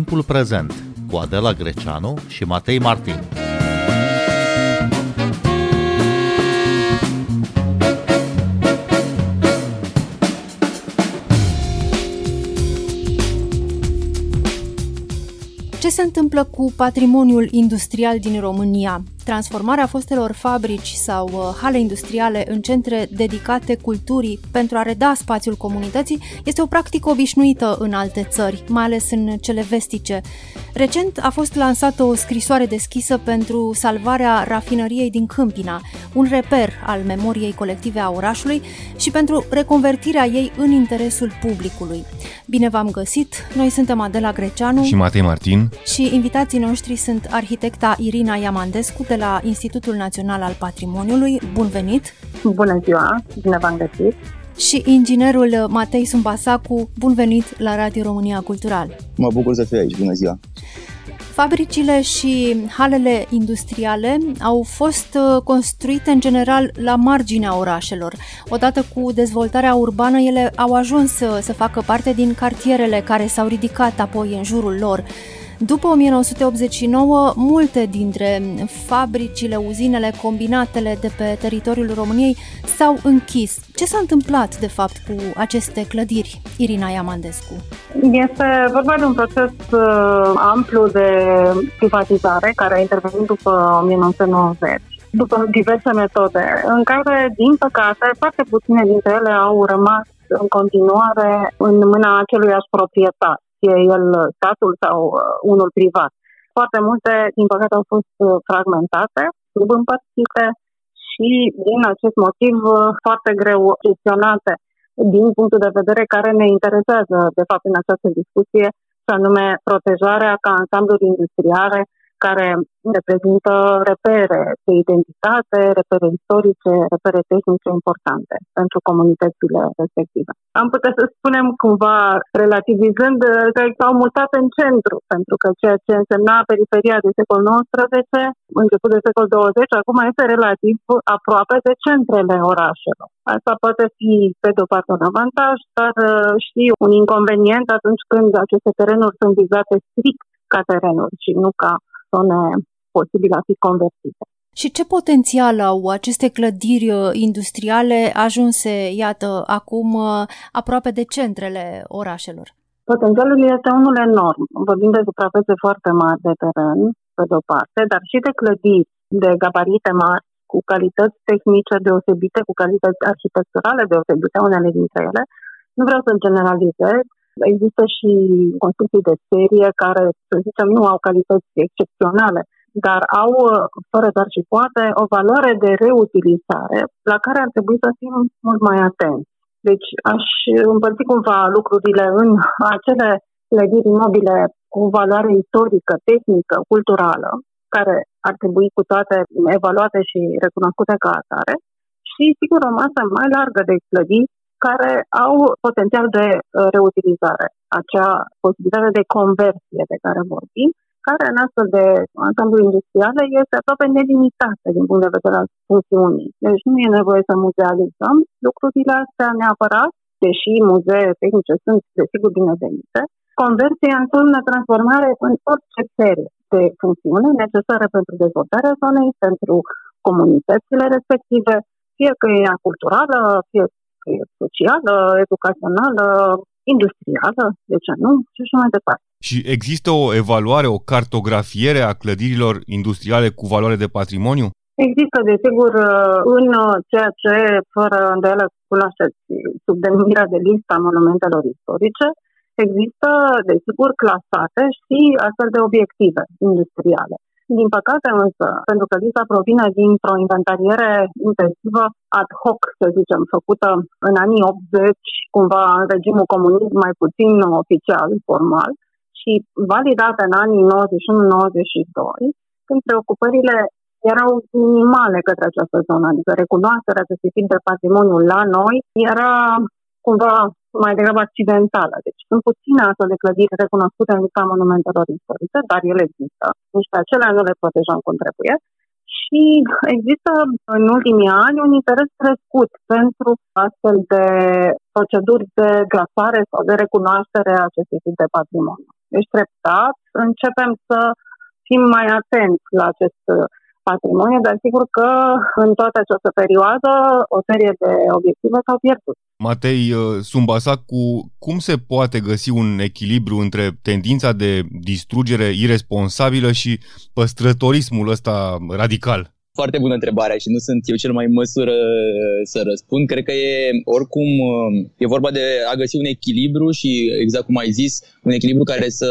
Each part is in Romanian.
Timpul prezent cu Adela Greceanu și Matei Martin. Ce se întâmplă cu patrimoniul industrial din România? Transformarea fostelor fabrici sau uh, hale industriale în centre dedicate culturii pentru a reda spațiul comunității este o practică obișnuită în alte țări, mai ales în cele vestice. Recent a fost lansată o scrisoare deschisă pentru salvarea rafinăriei din Câmpina, un reper al memoriei colective a orașului și pentru reconvertirea ei în interesul publicului. Bine v-am găsit! Noi suntem Adela Greceanu și Matei Martin și invitații noștri sunt arhitecta Irina Iamandescu de la Institutul Național al Patrimoniului. Bun venit! Bună ziua! Bine v-am găsit! Și inginerul Matei Sumbasacu, bun venit la Radio România Cultural. Mă bucur să fiu aici, bună ziua! Fabricile și halele industriale au fost uh, construite în general la marginea orașelor. Odată cu dezvoltarea urbană, ele au ajuns să, să facă parte din cartierele care s-au ridicat apoi în jurul lor. După 1989, multe dintre fabricile, uzinele, combinatele de pe teritoriul României s-au închis. Ce s-a întâmplat, de fapt, cu aceste clădiri, Irina Iamandescu? Este vorba de un proces uh, amplu de privatizare care a intervenit după 1990 după diverse metode, în care, din păcate, foarte puține dintre ele au rămas în continuare în mâna aceluiași proprietar fie el statul sau uh, unul privat. Foarte multe, din păcate, au fost uh, fragmentate, subîmpărțite și, din acest motiv, uh, foarte greu gestionate din punctul de vedere care ne interesează, de fapt, în această discuție, și anume protejarea ca ansambluri industriale care reprezintă repere de identitate, repere istorice, repere tehnice importante pentru comunitățile respective. Am putea să spunem cumva, relativizând, că s-au mutat în centru, pentru că ceea ce însemna periferia de secol XIX, început de secol 20, acum este relativ aproape de centrele orașelor. Asta poate fi, pe de o parte, un avantaj, dar și un inconvenient atunci când aceste terenuri sunt vizate strict ca terenuri și nu ca zone posibile a fi convertite. Și ce potențial au aceste clădiri uh, industriale ajunse, iată, acum uh, aproape de centrele orașelor? Potențialul este unul enorm. Vorbim de suprafețe foarte mari de teren, pe de-o parte, dar și de clădiri de gabarite mari, cu calități tehnice deosebite, cu calități arhitecturale deosebite, unele dintre ele. Nu vreau să generalizez, Există și construcții de serie care, să zicem, nu au calități excepționale, dar au, fără doar și poate, o valoare de reutilizare la care ar trebui să fim mult mai atenți. Deci aș împărți cumva lucrurile în acele clădiri imobile cu valoare istorică, tehnică, culturală, care ar trebui cu toate evaluate și recunoscute ca atare, și, sigur, o masă mai largă de clădiri care au potențial de uh, reutilizare, acea posibilitate de conversie de care vorbim, care în astfel de ansamblu industriale este aproape nelimitată din punct de vedere al funcțiunii. Deci nu e nevoie să muzealizăm lucrurile astea neapărat, deși muzee tehnice sunt desigur binevenite. Conversia înseamnă transformare în orice serie de funcțiune necesare pentru dezvoltarea zonei, pentru comunitățile respective, fie că e culturală, fie socială, educațională, industrială, de ce nu, și așa mai departe. Și există o evaluare, o cartografiere a clădirilor industriale cu valoare de patrimoniu? Există, desigur, în ceea ce, fără îndoială, cunoașteți sub denumirea de lista monumentelor istorice, există, desigur, clasate și astfel de obiective industriale. Din păcate însă, pentru că lista provine dintr-o inventariere intensivă ad hoc, să zicem, făcută în anii 80, cumva în regimul comunist mai puțin oficial, formal, și validată în anii 91-92, când preocupările erau minimale către această zonă, adică recunoașterea acestui tip de patrimoniu la noi era cumva mai degrabă accidentală. Deci sunt puține astfel de clădiri recunoscute în lista monumentelor istorice, dar ele există. Nici pe acelea nu le protejăm cum trebuie. Și există în ultimii ani un interes crescut pentru astfel de proceduri de grafare sau de recunoaștere a acestui tip de patrimoniu. Deci treptat începem să fim mai atenți la acest patrimoniu, dar sigur că în toată această perioadă o serie de obiective s-au pierdut. Matei uh, Sumbasacu, cum se poate găsi un echilibru între tendința de distrugere irresponsabilă și păstrătorismul ăsta radical? Foarte bună întrebarea și nu sunt eu cel mai în măsură uh, să răspund. Cred că e oricum uh, e vorba de a găsi un echilibru și exact cum ai zis, un echilibru care să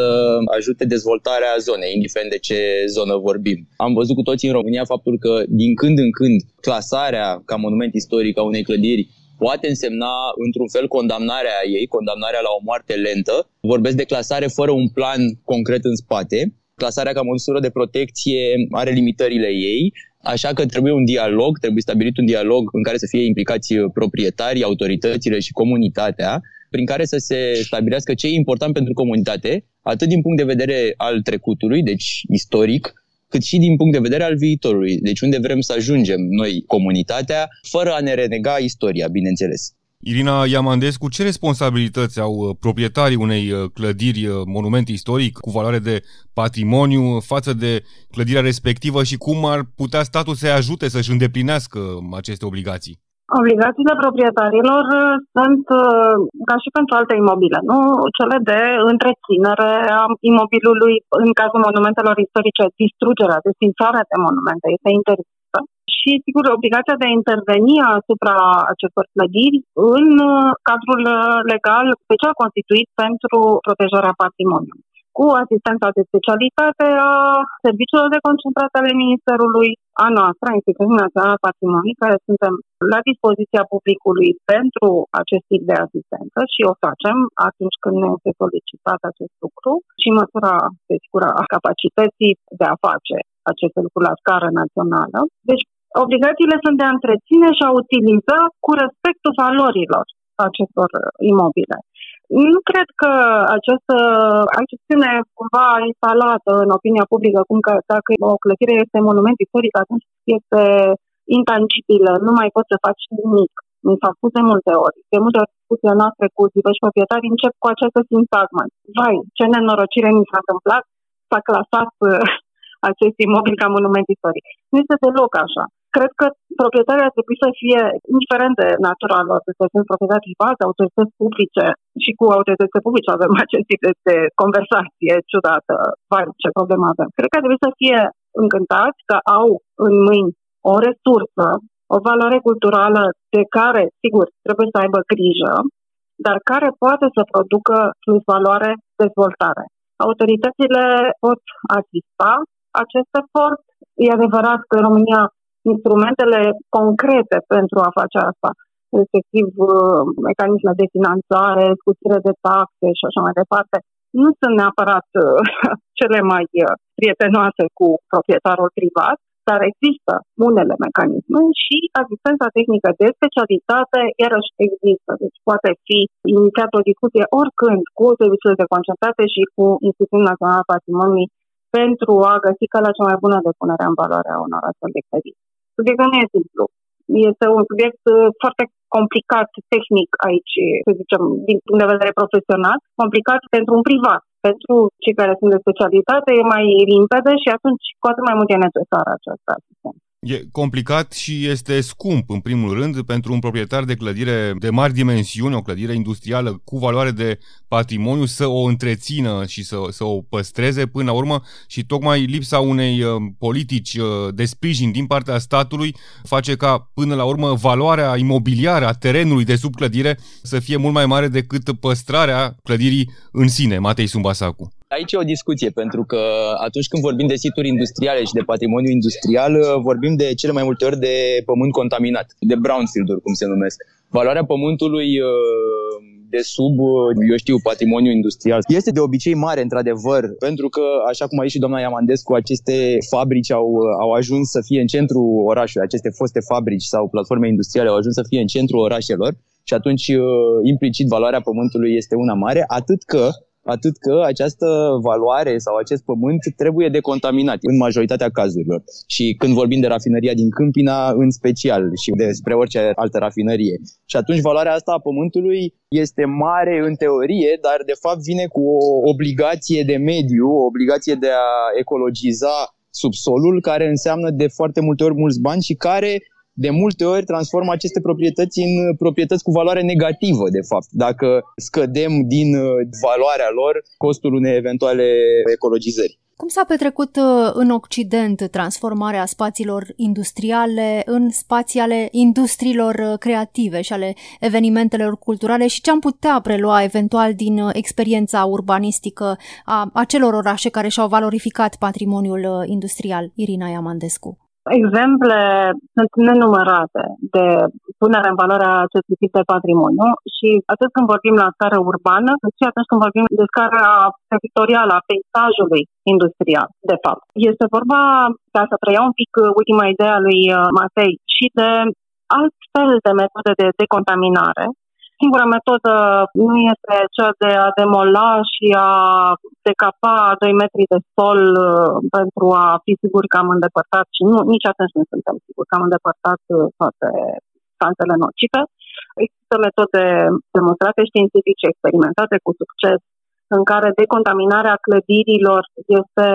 ajute dezvoltarea zonei, indiferent de ce zonă vorbim. Am văzut cu toții în România faptul că din când în când clasarea ca monument istoric a unei clădiri poate însemna într-un fel condamnarea ei, condamnarea la o moarte lentă. Vorbesc de clasare fără un plan concret în spate. Clasarea ca măsură de protecție are limitările ei Așa că trebuie un dialog, trebuie stabilit un dialog în care să fie implicați proprietarii, autoritățile și comunitatea, prin care să se stabilească ce e important pentru comunitate, atât din punct de vedere al trecutului, deci istoric, cât și din punct de vedere al viitorului, deci unde vrem să ajungem noi, comunitatea, fără a ne renega istoria, bineînțeles. Irina Iamandescu, ce responsabilități au uh, proprietarii unei uh, clădiri, uh, monument istoric cu valoare de patrimoniu față de clădirea respectivă și cum ar putea statul să-i ajute să-și îndeplinească aceste obligații? Obligațiile proprietarilor sunt ca și pentru alte imobile, nu cele de întreținere a imobilului în cazul monumentelor istorice, distrugerea, desfințarea de monumente este interzis și, sigur, obligația de a interveni asupra acestor clădiri în uh, cadrul uh, legal special constituit pentru protejarea patrimoniului cu asistența de specialitate a serviciilor de concentrate ale Ministerului, a noastră, a Instituției Naționale Patrimoniului, care suntem la dispoziția publicului pentru acest tip de asistență și o facem atunci când ne este solicitat acest lucru și măsura, de sigur, a capacității de a face aceste lucruri la scară națională. Deci, obligațiile sunt de a întreține și a utiliza cu respectul valorilor acestor imobile. Nu cred că această acțiune cumva instalată în opinia publică, cum că dacă o clădire este monument istoric, atunci este intangibilă, nu mai poți să faci nimic. Mi s-a spus de multe ori. De multe ori discuția noastră cu diversi proprietari încep cu această sintagmă. Vai, ce nenorocire mi s-a întâmplat, s-a clasat acest imobil ca monument istoric. Nu este deloc așa. Cred că proprietarii ar trebui să fie, indiferent de natura lor, să sunt proprietari privați, autorități publice și cu autoritățile publice avem acest tip de, de conversație ciudată. Vai, ce problemă avem. Cred că ar trebui să fie încântați că au în mâini o resursă, o valoare culturală de care, sigur, trebuie să aibă grijă, dar care poate să producă plus valoare dezvoltare. Autoritățile pot asista acest efort. E adevărat că în România instrumentele concrete pentru a face asta, respectiv uh, mecanisme de finanțare, scutire de taxe și așa mai departe, nu sunt neapărat uh, cele mai uh, prietenoase cu proprietarul privat, dar există unele mecanisme și asistența tehnică de specialitate iarăși există. Deci poate fi inițiată o discuție oricând cu serviciile de concentrate și cu Institutul Național Patrimoniului pentru a găsi calea cea mai bună de punere în valoare a unor astfel de credite. Subiectul nu e simplu. Este un subiect uh, foarte complicat tehnic aici, să zicem, din punct de vedere profesional, complicat pentru un privat. Pentru cei care sunt de specialitate e mai limpede și atunci cu atât mai mult e necesară această asistență. E complicat și este scump, în primul rând, pentru un proprietar de clădire de mari dimensiuni, o clădire industrială cu valoare de patrimoniu, să o întrețină și să, să o păstreze până la urmă și tocmai lipsa unei uh, politici uh, de sprijin din partea statului face ca, până la urmă, valoarea imobiliară a terenului de sub clădire să fie mult mai mare decât păstrarea clădirii în sine, Matei Sumbasacu. Aici e o discuție, pentru că atunci când vorbim de situri industriale și de patrimoniu industrial, vorbim de cele mai multe ori de pământ contaminat, de brownfield-uri, cum se numesc. Valoarea pământului uh, de sub, uh, eu știu, patrimoniu industrial. Este de obicei mare, într-adevăr, pentru că, așa cum a zis și doamna Iamandescu, aceste fabrici au, uh, au ajuns să fie în centrul orașului, aceste foste fabrici sau platforme industriale au ajuns să fie în centrul orașelor și atunci, implicit, valoarea pământului este una mare, atât că atât că această valoare sau acest pământ trebuie decontaminat în majoritatea cazurilor. Și când vorbim de rafinăria din Câmpina în special și despre orice altă rafinărie. Și atunci valoarea asta a pământului este mare în teorie, dar de fapt vine cu o obligație de mediu, o obligație de a ecologiza subsolul, care înseamnă de foarte multe ori mulți bani și care de multe ori transformă aceste proprietăți în proprietăți cu valoare negativă, de fapt, dacă scădem din uh, valoarea lor costul unei eventuale ecologizări. Cum s-a petrecut uh, în Occident transformarea spațiilor industriale în spații ale industriilor uh, creative și ale evenimentelor culturale și ce am putea prelua eventual din experiența urbanistică a acelor orașe care și-au valorificat patrimoniul industrial? Irina Iamandescu. Exemple sunt nenumărate de punerea în valoare a acestui tip de patrimoniu și atât când vorbim la scară urbană, cât și atunci când vorbim de scara teritorială a peisajului industrial, de fapt. Este vorba, ca să preiau un pic ultima idee a lui uh, Matei, și de alt fel de metode de decontaminare Singura metodă nu este cea de a demola și a decapa 2 metri de sol uh, pentru a fi siguri că am îndepărtat și nu, nici atunci nu suntem siguri că am îndepărtat uh, toate substanțele nocive. Există metode demonstrate științifice, experimentate cu succes, în care decontaminarea clădirilor este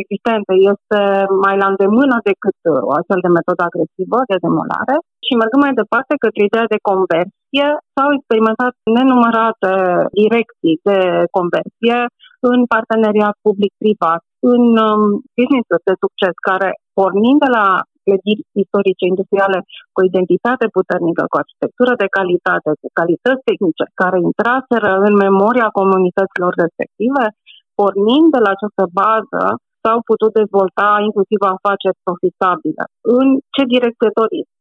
existentă, este mai la îndemână decât o astfel de metodă agresivă de demolare. Și mergând mai departe către ideea de conversie, s-au experimentat nenumărate direcții de conversie în parteneriat public-privat, în um, business de succes care, pornind de la clădiri istorice industriale cu identitate puternică, cu arhitectură de calitate, cu calități tehnice, care intraseră în memoria comunităților respective, pornind de la această bază, s-au putut dezvolta inclusiv afaceri profitabile. În ce direcție doriți?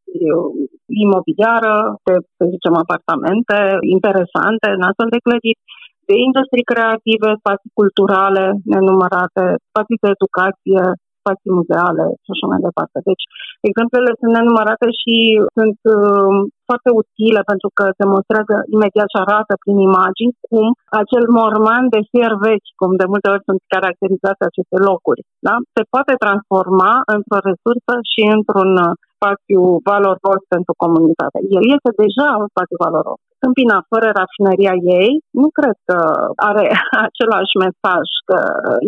imobiliară, de, să zicem, apartamente interesante în astfel de clădiri, de industrii creative, spații culturale nenumărate, spații de educație, spații muzeale și așa mai departe. Deci, exemplele sunt nenumărate și sunt uh, foarte utile pentru că demonstrează imediat și arată prin imagini cum acel morman de fier vechi, cum de multe ori sunt caracterizate aceste locuri, da? se poate transforma într-o resursă și într-un spațiu valoros pentru comunitate. El este deja un spațiu valoros. Câmpina, fără rafineria ei, nu cred că are același mesaj, că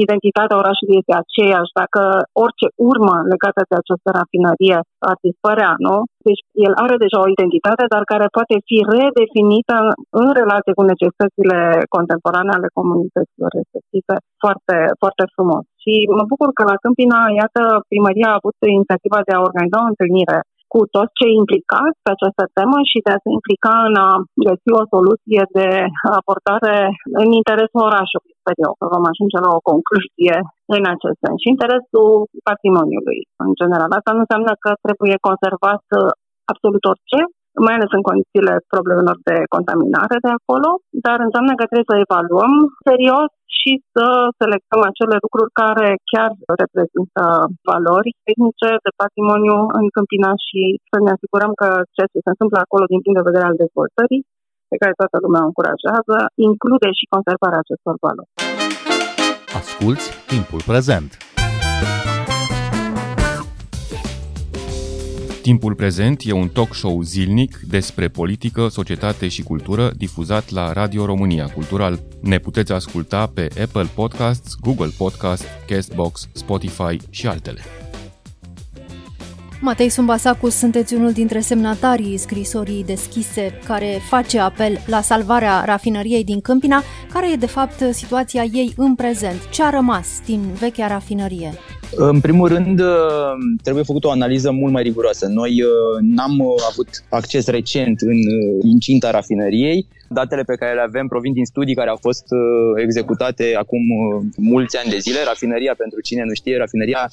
identitatea orașului este aceeași. Dacă orice urmă legată de această rafinerie ar dispărea, nu? Deci el are deja o identitate, dar care poate fi redefinită în relație cu necesitățile contemporane ale comunităților respective foarte, foarte frumos. Și mă bucur că la Câmpina, iată, primăria a avut inițiativa de a organiza o întâlnire cu toți cei implicați pe această temă și de a se implica în a găsi o soluție de aportare în interesul orașului, sper eu, că vom ajunge la o concluzie în acest sens. Și interesul patrimoniului în general. Asta nu înseamnă că trebuie conservat absolut orice, mai ales în condițiile problemelor de contaminare de acolo, dar înseamnă că trebuie să evaluăm serios și să selectăm acele lucruri care chiar reprezintă valori tehnice de patrimoniu în Câmpina și să ne asigurăm că ceea ce se întâmplă acolo din punct de vedere al dezvoltării, pe care toată lumea o încurajează, include și conservarea acestor valori. Asculți timpul prezent! Timpul prezent e un talk show zilnic despre politică, societate și cultură difuzat la Radio România Cultural. Ne puteți asculta pe Apple Podcasts, Google Podcasts, Castbox, Spotify și altele. Matei Sumbasacu, sunteți unul dintre semnatarii scrisorii deschise care face apel la salvarea rafinăriei din Câmpina. Care e de fapt situația ei în prezent? Ce a rămas din vechea rafinărie? În primul rând, uh, trebuie făcut o analiză mult mai riguroasă. Noi uh, n-am uh, avut acces recent în incinta rafinăriei. Datele pe care le avem provin din studii care au fost executate acum mulți ani de zile. Rafinăria, pentru cine nu știe, rafinăria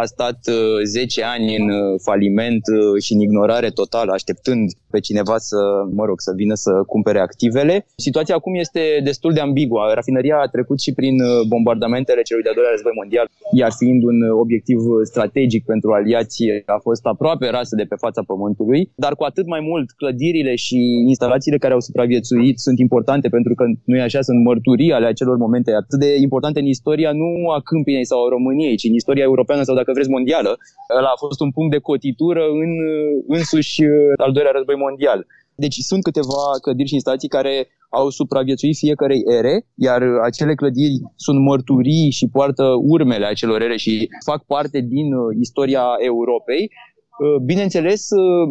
a stat 10 ani în faliment și în ignorare totală, așteptând pe cineva să, mă rog, să vină să cumpere activele. Situația acum este destul de ambiguă. Rafineria a trecut și prin bombardamentele celui de-al doilea război mondial, iar fiind un obiectiv strategic pentru aliație a fost aproape rasă de pe fața pământului, dar cu atât mai mult clădirile și instalațiile care au supraviețuit referit sunt importante pentru că nu e așa, sunt mărturii ale acelor momente atât de importante în istoria nu a Câmpinei sau a României, ci în istoria europeană sau dacă vreți mondială. Ăla a fost un punct de cotitură în însuși al doilea război mondial. Deci sunt câteva clădiri și instalații care au supraviețuit fiecarei ere, iar acele clădiri sunt mărturii și poartă urmele acelor ere și fac parte din istoria Europei. Bineînțeles,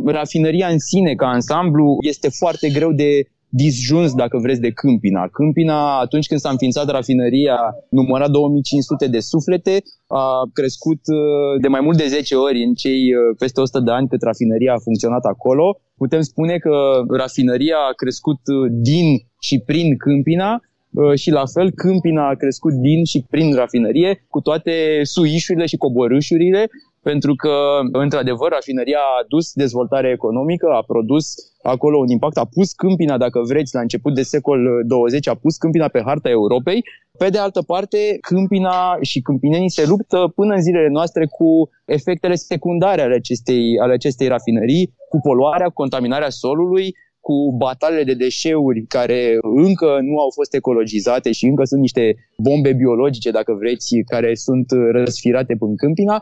rafinăria în sine, ca ansamblu, este foarte greu de disjuns, dacă vreți, de Câmpina. Câmpina, atunci când s-a înființat rafinăria, număra 2500 de suflete, a crescut uh, de mai mult de 10 ori în cei uh, peste 100 de ani cât rafinăria a funcționat acolo. Putem spune că rafinăria a crescut uh, din și prin Câmpina, și la fel Câmpina a crescut din și prin rafinărie, cu toate suișurile și coborâșurile, pentru că, într-adevăr, rafinăria a adus dezvoltare economică, a produs acolo un impact, a pus Câmpina, dacă vreți, la început de secol 20, a pus Câmpina pe harta Europei. Pe de altă parte, Câmpina și câmpinenii se luptă până în zilele noastre cu efectele secundare ale acestei, ale acestei rafinării, cu poluarea, cu contaminarea solului, cu batalele de deșeuri care încă nu au fost ecologizate și încă sunt niște bombe biologice, dacă vreți, care sunt răsfirate în Câmpina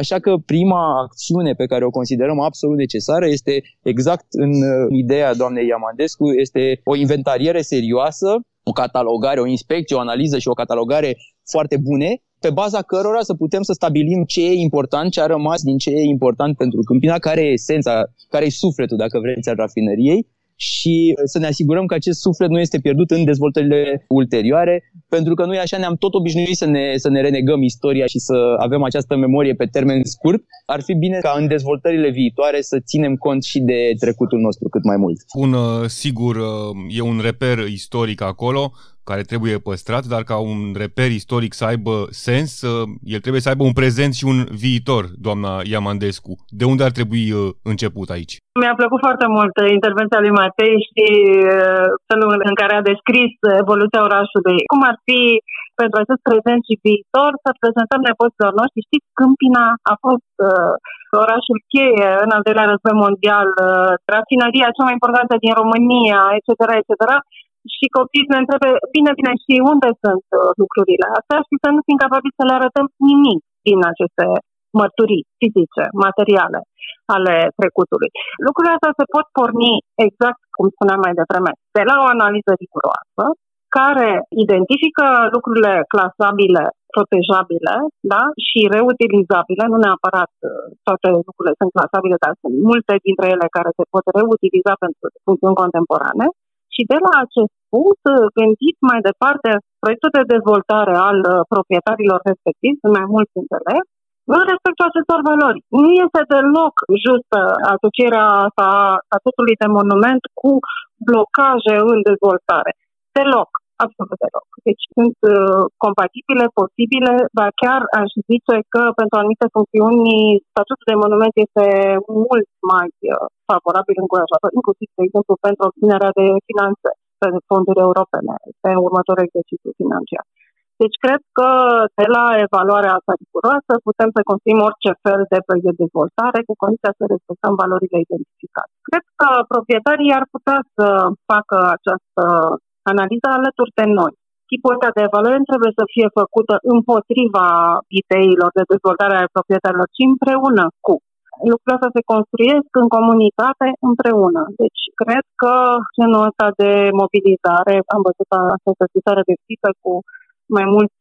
Așa că prima acțiune pe care o considerăm absolut necesară este exact în uh, ideea doamnei Iamandescu, este o inventariere serioasă, o catalogare, o inspecție, o analiză și o catalogare foarte bune, pe baza cărora să putem să stabilim ce e important, ce a rămas din ce e important pentru Câmpina, care e esența, care e sufletul, dacă vreți, al rafineriei și să ne asigurăm că acest suflet nu este pierdut în dezvoltările ulterioare, pentru că noi așa ne-am tot obișnuit să ne, să ne renegăm istoria și să avem această memorie pe termen scurt. Ar fi bine ca în dezvoltările viitoare să ținem cont și de trecutul nostru cât mai mult. Un, uh, sigur, uh, e un reper istoric acolo, care trebuie păstrat, dar ca un reper istoric să aibă sens, el trebuie să aibă un prezent și un viitor, doamna Iamandescu. De unde ar trebui uh, început aici? Mi-a plăcut foarte mult intervenția lui Matei și uh, felul în care a descris evoluția orașului. Cum ar fi pentru acest prezent și viitor să prezentăm nepoților noștri. Știți, Câmpina a fost uh, orașul cheie în al doilea război mondial, uh, rafinăria cea mai importantă din România, etc., etc., și copiii ne întrebe, bine, bine, și unde sunt uh, lucrurile astea și să nu fim capabili să le arătăm nimic din aceste mărturii fizice, materiale ale trecutului. Lucrurile astea se pot porni exact, cum spuneam mai devreme, de la o analiză riguroasă, care identifică lucrurile clasabile, protejabile da? și reutilizabile, nu neapărat uh, toate lucrurile sunt clasabile, dar sunt multe dintre ele care se pot reutiliza pentru funcțiuni contemporane și de la acest punct, gândit mai departe, proiectul de dezvoltare al uh, proprietarilor respectivi, sunt mai mulți dintre ele, în respectul acestor valori. Nu este deloc justă asocierea asta statutului de monument cu blocaje în dezvoltare. Deloc absolut deloc. Deci sunt uh, compatibile, posibile, dar chiar aș zice că pentru anumite funcțiuni statutul de monument este mult mai uh, favorabil încurajator, inclusiv, de exemplu, pentru obținerea de finanțe pe fonduri europene pe următorul exercițiu financiar. Deci cred că de la evaluarea asta riguroasă putem să construim orice fel de proiect de dezvoltare cu condiția să respectăm valorile identificate. Cred că proprietarii ar putea să facă această analiza alături de noi. Tipul ăsta de evaluare trebuie să fie făcută împotriva ideilor de dezvoltare a proprietarilor, ci împreună cu. Lucrurile astea se construiesc în comunitate împreună. Deci, cred că genul ăsta de mobilizare, am văzut această scrisoare de cu mai mulți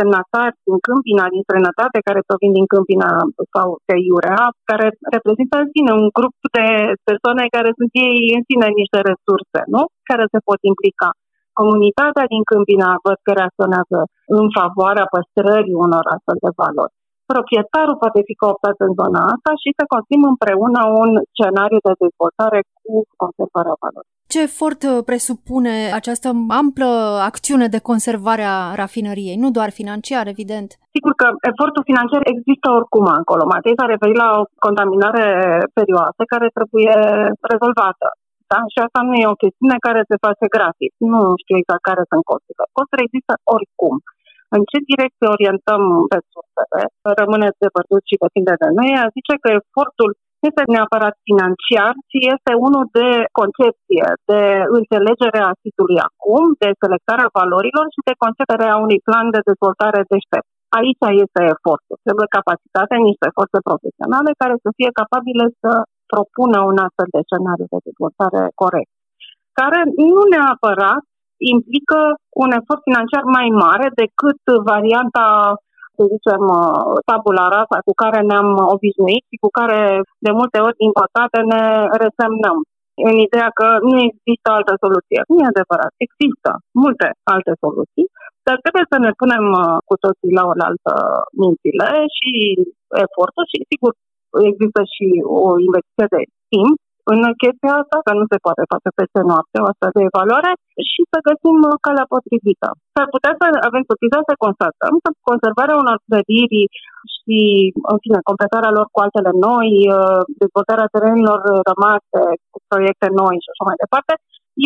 semnatari din Câmpina, din străinătate, care provin din Câmpina sau de Iurea, care reprezintă în sine un grup de persoane care sunt ei în sine niște resurse, nu? Care se pot implica. Comunitatea din Câmpina văd că reacționează în favoarea păstrării unor astfel de valori. Proprietarul poate fi cooptat în zona asta și să construim împreună un scenariu de dezvoltare cu conservarea valorii. Ce efort uh, presupune această amplă acțiune de conservare a rafinăriei, nu doar financiar, evident? Sigur că efortul financiar există oricum acolo. Matei s-a referit la o contaminare serioasă care trebuie rezolvată. Da? Și asta nu e o chestiune care se face gratis. Nu știu exact care sunt costurile. Costurile există oricum. În ce direcție orientăm resursele rămâne de văzut și depinde de noi. A zice că efortul este neapărat financiar, ci este unul de concepție, de înțelegere a sitului acum, de selectarea valorilor și de conceperea unui plan de dezvoltare deștept. Aici este efortul. Trebuie capacitate, niște forțe profesionale care să fie capabile să propună un astfel de scenariu de dezvoltare corect, care nu neapărat implică un efort financiar mai mare decât varianta să zicem, tabula rasa cu care ne-am obișnuit și cu care de multe ori, din păcate, ne resemnăm în ideea că nu există altă soluție. Nu e adevărat. Există multe alte soluții, dar trebuie să ne punem uh, cu toții la oaltă mințile și efortul și, sigur, există și o investiție de timp în chestia asta, că nu se poate face peste noapte o astfel de evaluare și să găsim uh, calea potrivită. S-ar putea să avem surpriza să constatăm că conservarea unor clădiri și, în fine, completarea lor cu altele noi, uh, dezvoltarea terenilor rămase cu proiecte noi și așa mai departe,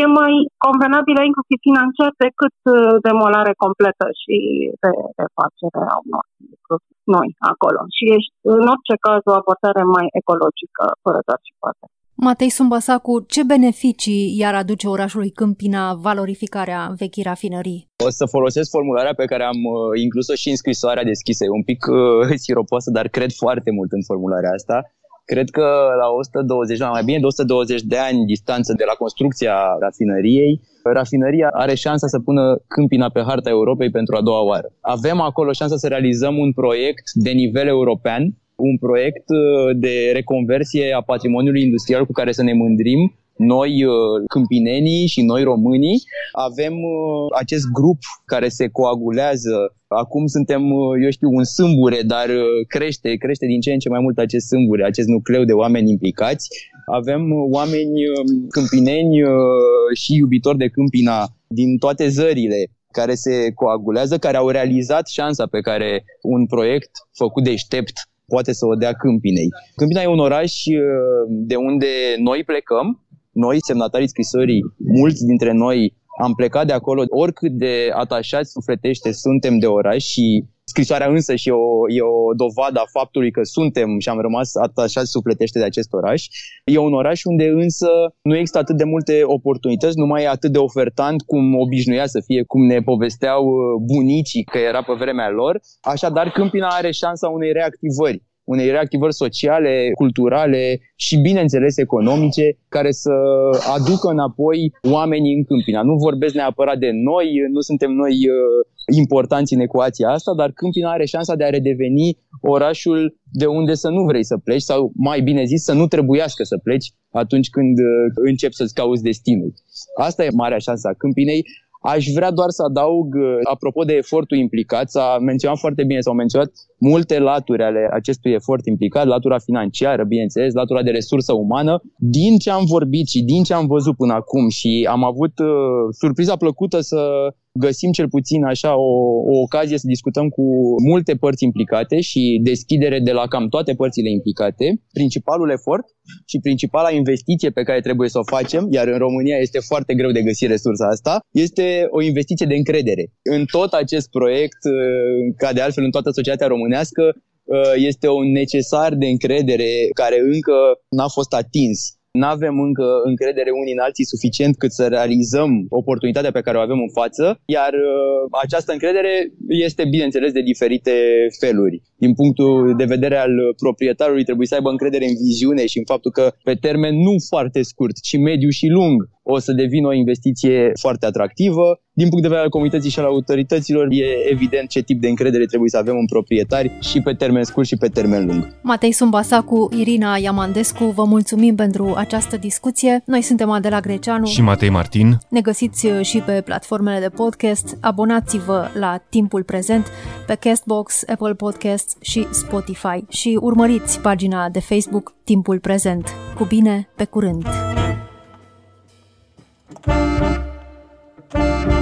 e mai convenabilă inclusiv financiar decât uh, demolare completă și refacere a unor lucruri noi acolo. Și ești, în orice caz, o abordare mai ecologică, fără doar și poate. Matei Sumbasacu, ce beneficii iar aduce orașului Câmpina valorificarea vechii rafinării? O să folosesc formularea pe care am uh, inclus-o și în scrisoarea deschisă. E un pic uh, siropoasă, dar cred foarte mult în formularea asta. Cred că la 120, mai bine de 120 de ani distanță de la construcția rafinăriei, rafinăria are șansa să pună Câmpina pe harta Europei pentru a doua oară. Avem acolo șansa să realizăm un proiect de nivel european un proiect uh, de reconversie a patrimoniului industrial cu care să ne mândrim noi uh, câmpinenii și noi românii avem uh, acest grup care se coagulează. Acum suntem, eu știu, un sâmbure, dar crește, crește din ce în ce mai mult acest sâmbure, acest nucleu de oameni implicați. Avem oameni câmpineni și iubitori de câmpina din toate zările care se coagulează, care au realizat șansa pe care un proiect făcut deștept poate să o dea Câmpinei. Câmpina e un oraș uh, de unde noi plecăm, noi, semnatarii scrisorii, mulți dintre noi am plecat de acolo, oricât de atașați sufletește suntem de oraș și scrisoarea însă și e o, e o dovadă a faptului că suntem și am rămas atașați sufletește de acest oraș. E un oraș unde însă nu există atât de multe oportunități, nu mai e atât de ofertant cum obișnuia să fie, cum ne povesteau uh, bunicii că era pe vremea lor. Așadar, Câmpina are șansa unei reactivări unei reactivări sociale, culturale și, bineînțeles, economice, care să aducă înapoi oamenii în Câmpina. Nu vorbesc neapărat de noi, nu suntem noi uh, importanți în ecuația asta, dar Câmpina are șansa de a redeveni orașul de unde să nu vrei să pleci sau, mai bine zis, să nu trebuiască să pleci atunci când uh, începi să-ți cauți destinul. Asta e marea șansă a Câmpinei Aș vrea doar să adaug, uh, apropo de efortul implicat, s-a menționat foarte bine, s-au menționat multe laturi ale acestui efort implicat, latura financiară, bineînțeles, latura de resursă umană. Din ce am vorbit și din ce am văzut până acum și am avut uh, surpriza plăcută să găsim cel puțin așa o, o ocazie să discutăm cu multe părți implicate și deschidere de la cam toate părțile implicate. Principalul efort și principala investiție pe care trebuie să o facem, iar în România este foarte greu de găsit resursa asta, este o investiție de încredere. În tot acest proiect, ca de altfel în toată societatea românească, este un necesar de încredere care încă n-a fost atins nu avem încă încredere unii în alții suficient cât să realizăm oportunitatea pe care o avem în față, iar uh, această încredere este, bineînțeles, de diferite feluri. Din punctul de vedere al proprietarului, trebuie să aibă încredere în viziune și în faptul că pe termen nu foarte scurt, ci mediu și lung, o să devină o investiție foarte atractivă. Din punct de vedere al comunității și al autorităților, e evident ce tip de încredere trebuie să avem în proprietari și pe termen scurt și pe termen lung. Matei Sumbasa cu Irina Iamandescu, vă mulțumim pentru această discuție. Noi suntem Adela Greceanu și Matei Martin. Ne găsiți uh, și pe platformele de podcast. Abonați-vă la Timpul Prezent pe Castbox, Apple Podcasts și Spotify și urmăriți pagina de Facebook Timpul Prezent. Cu bine, pe curând! thank you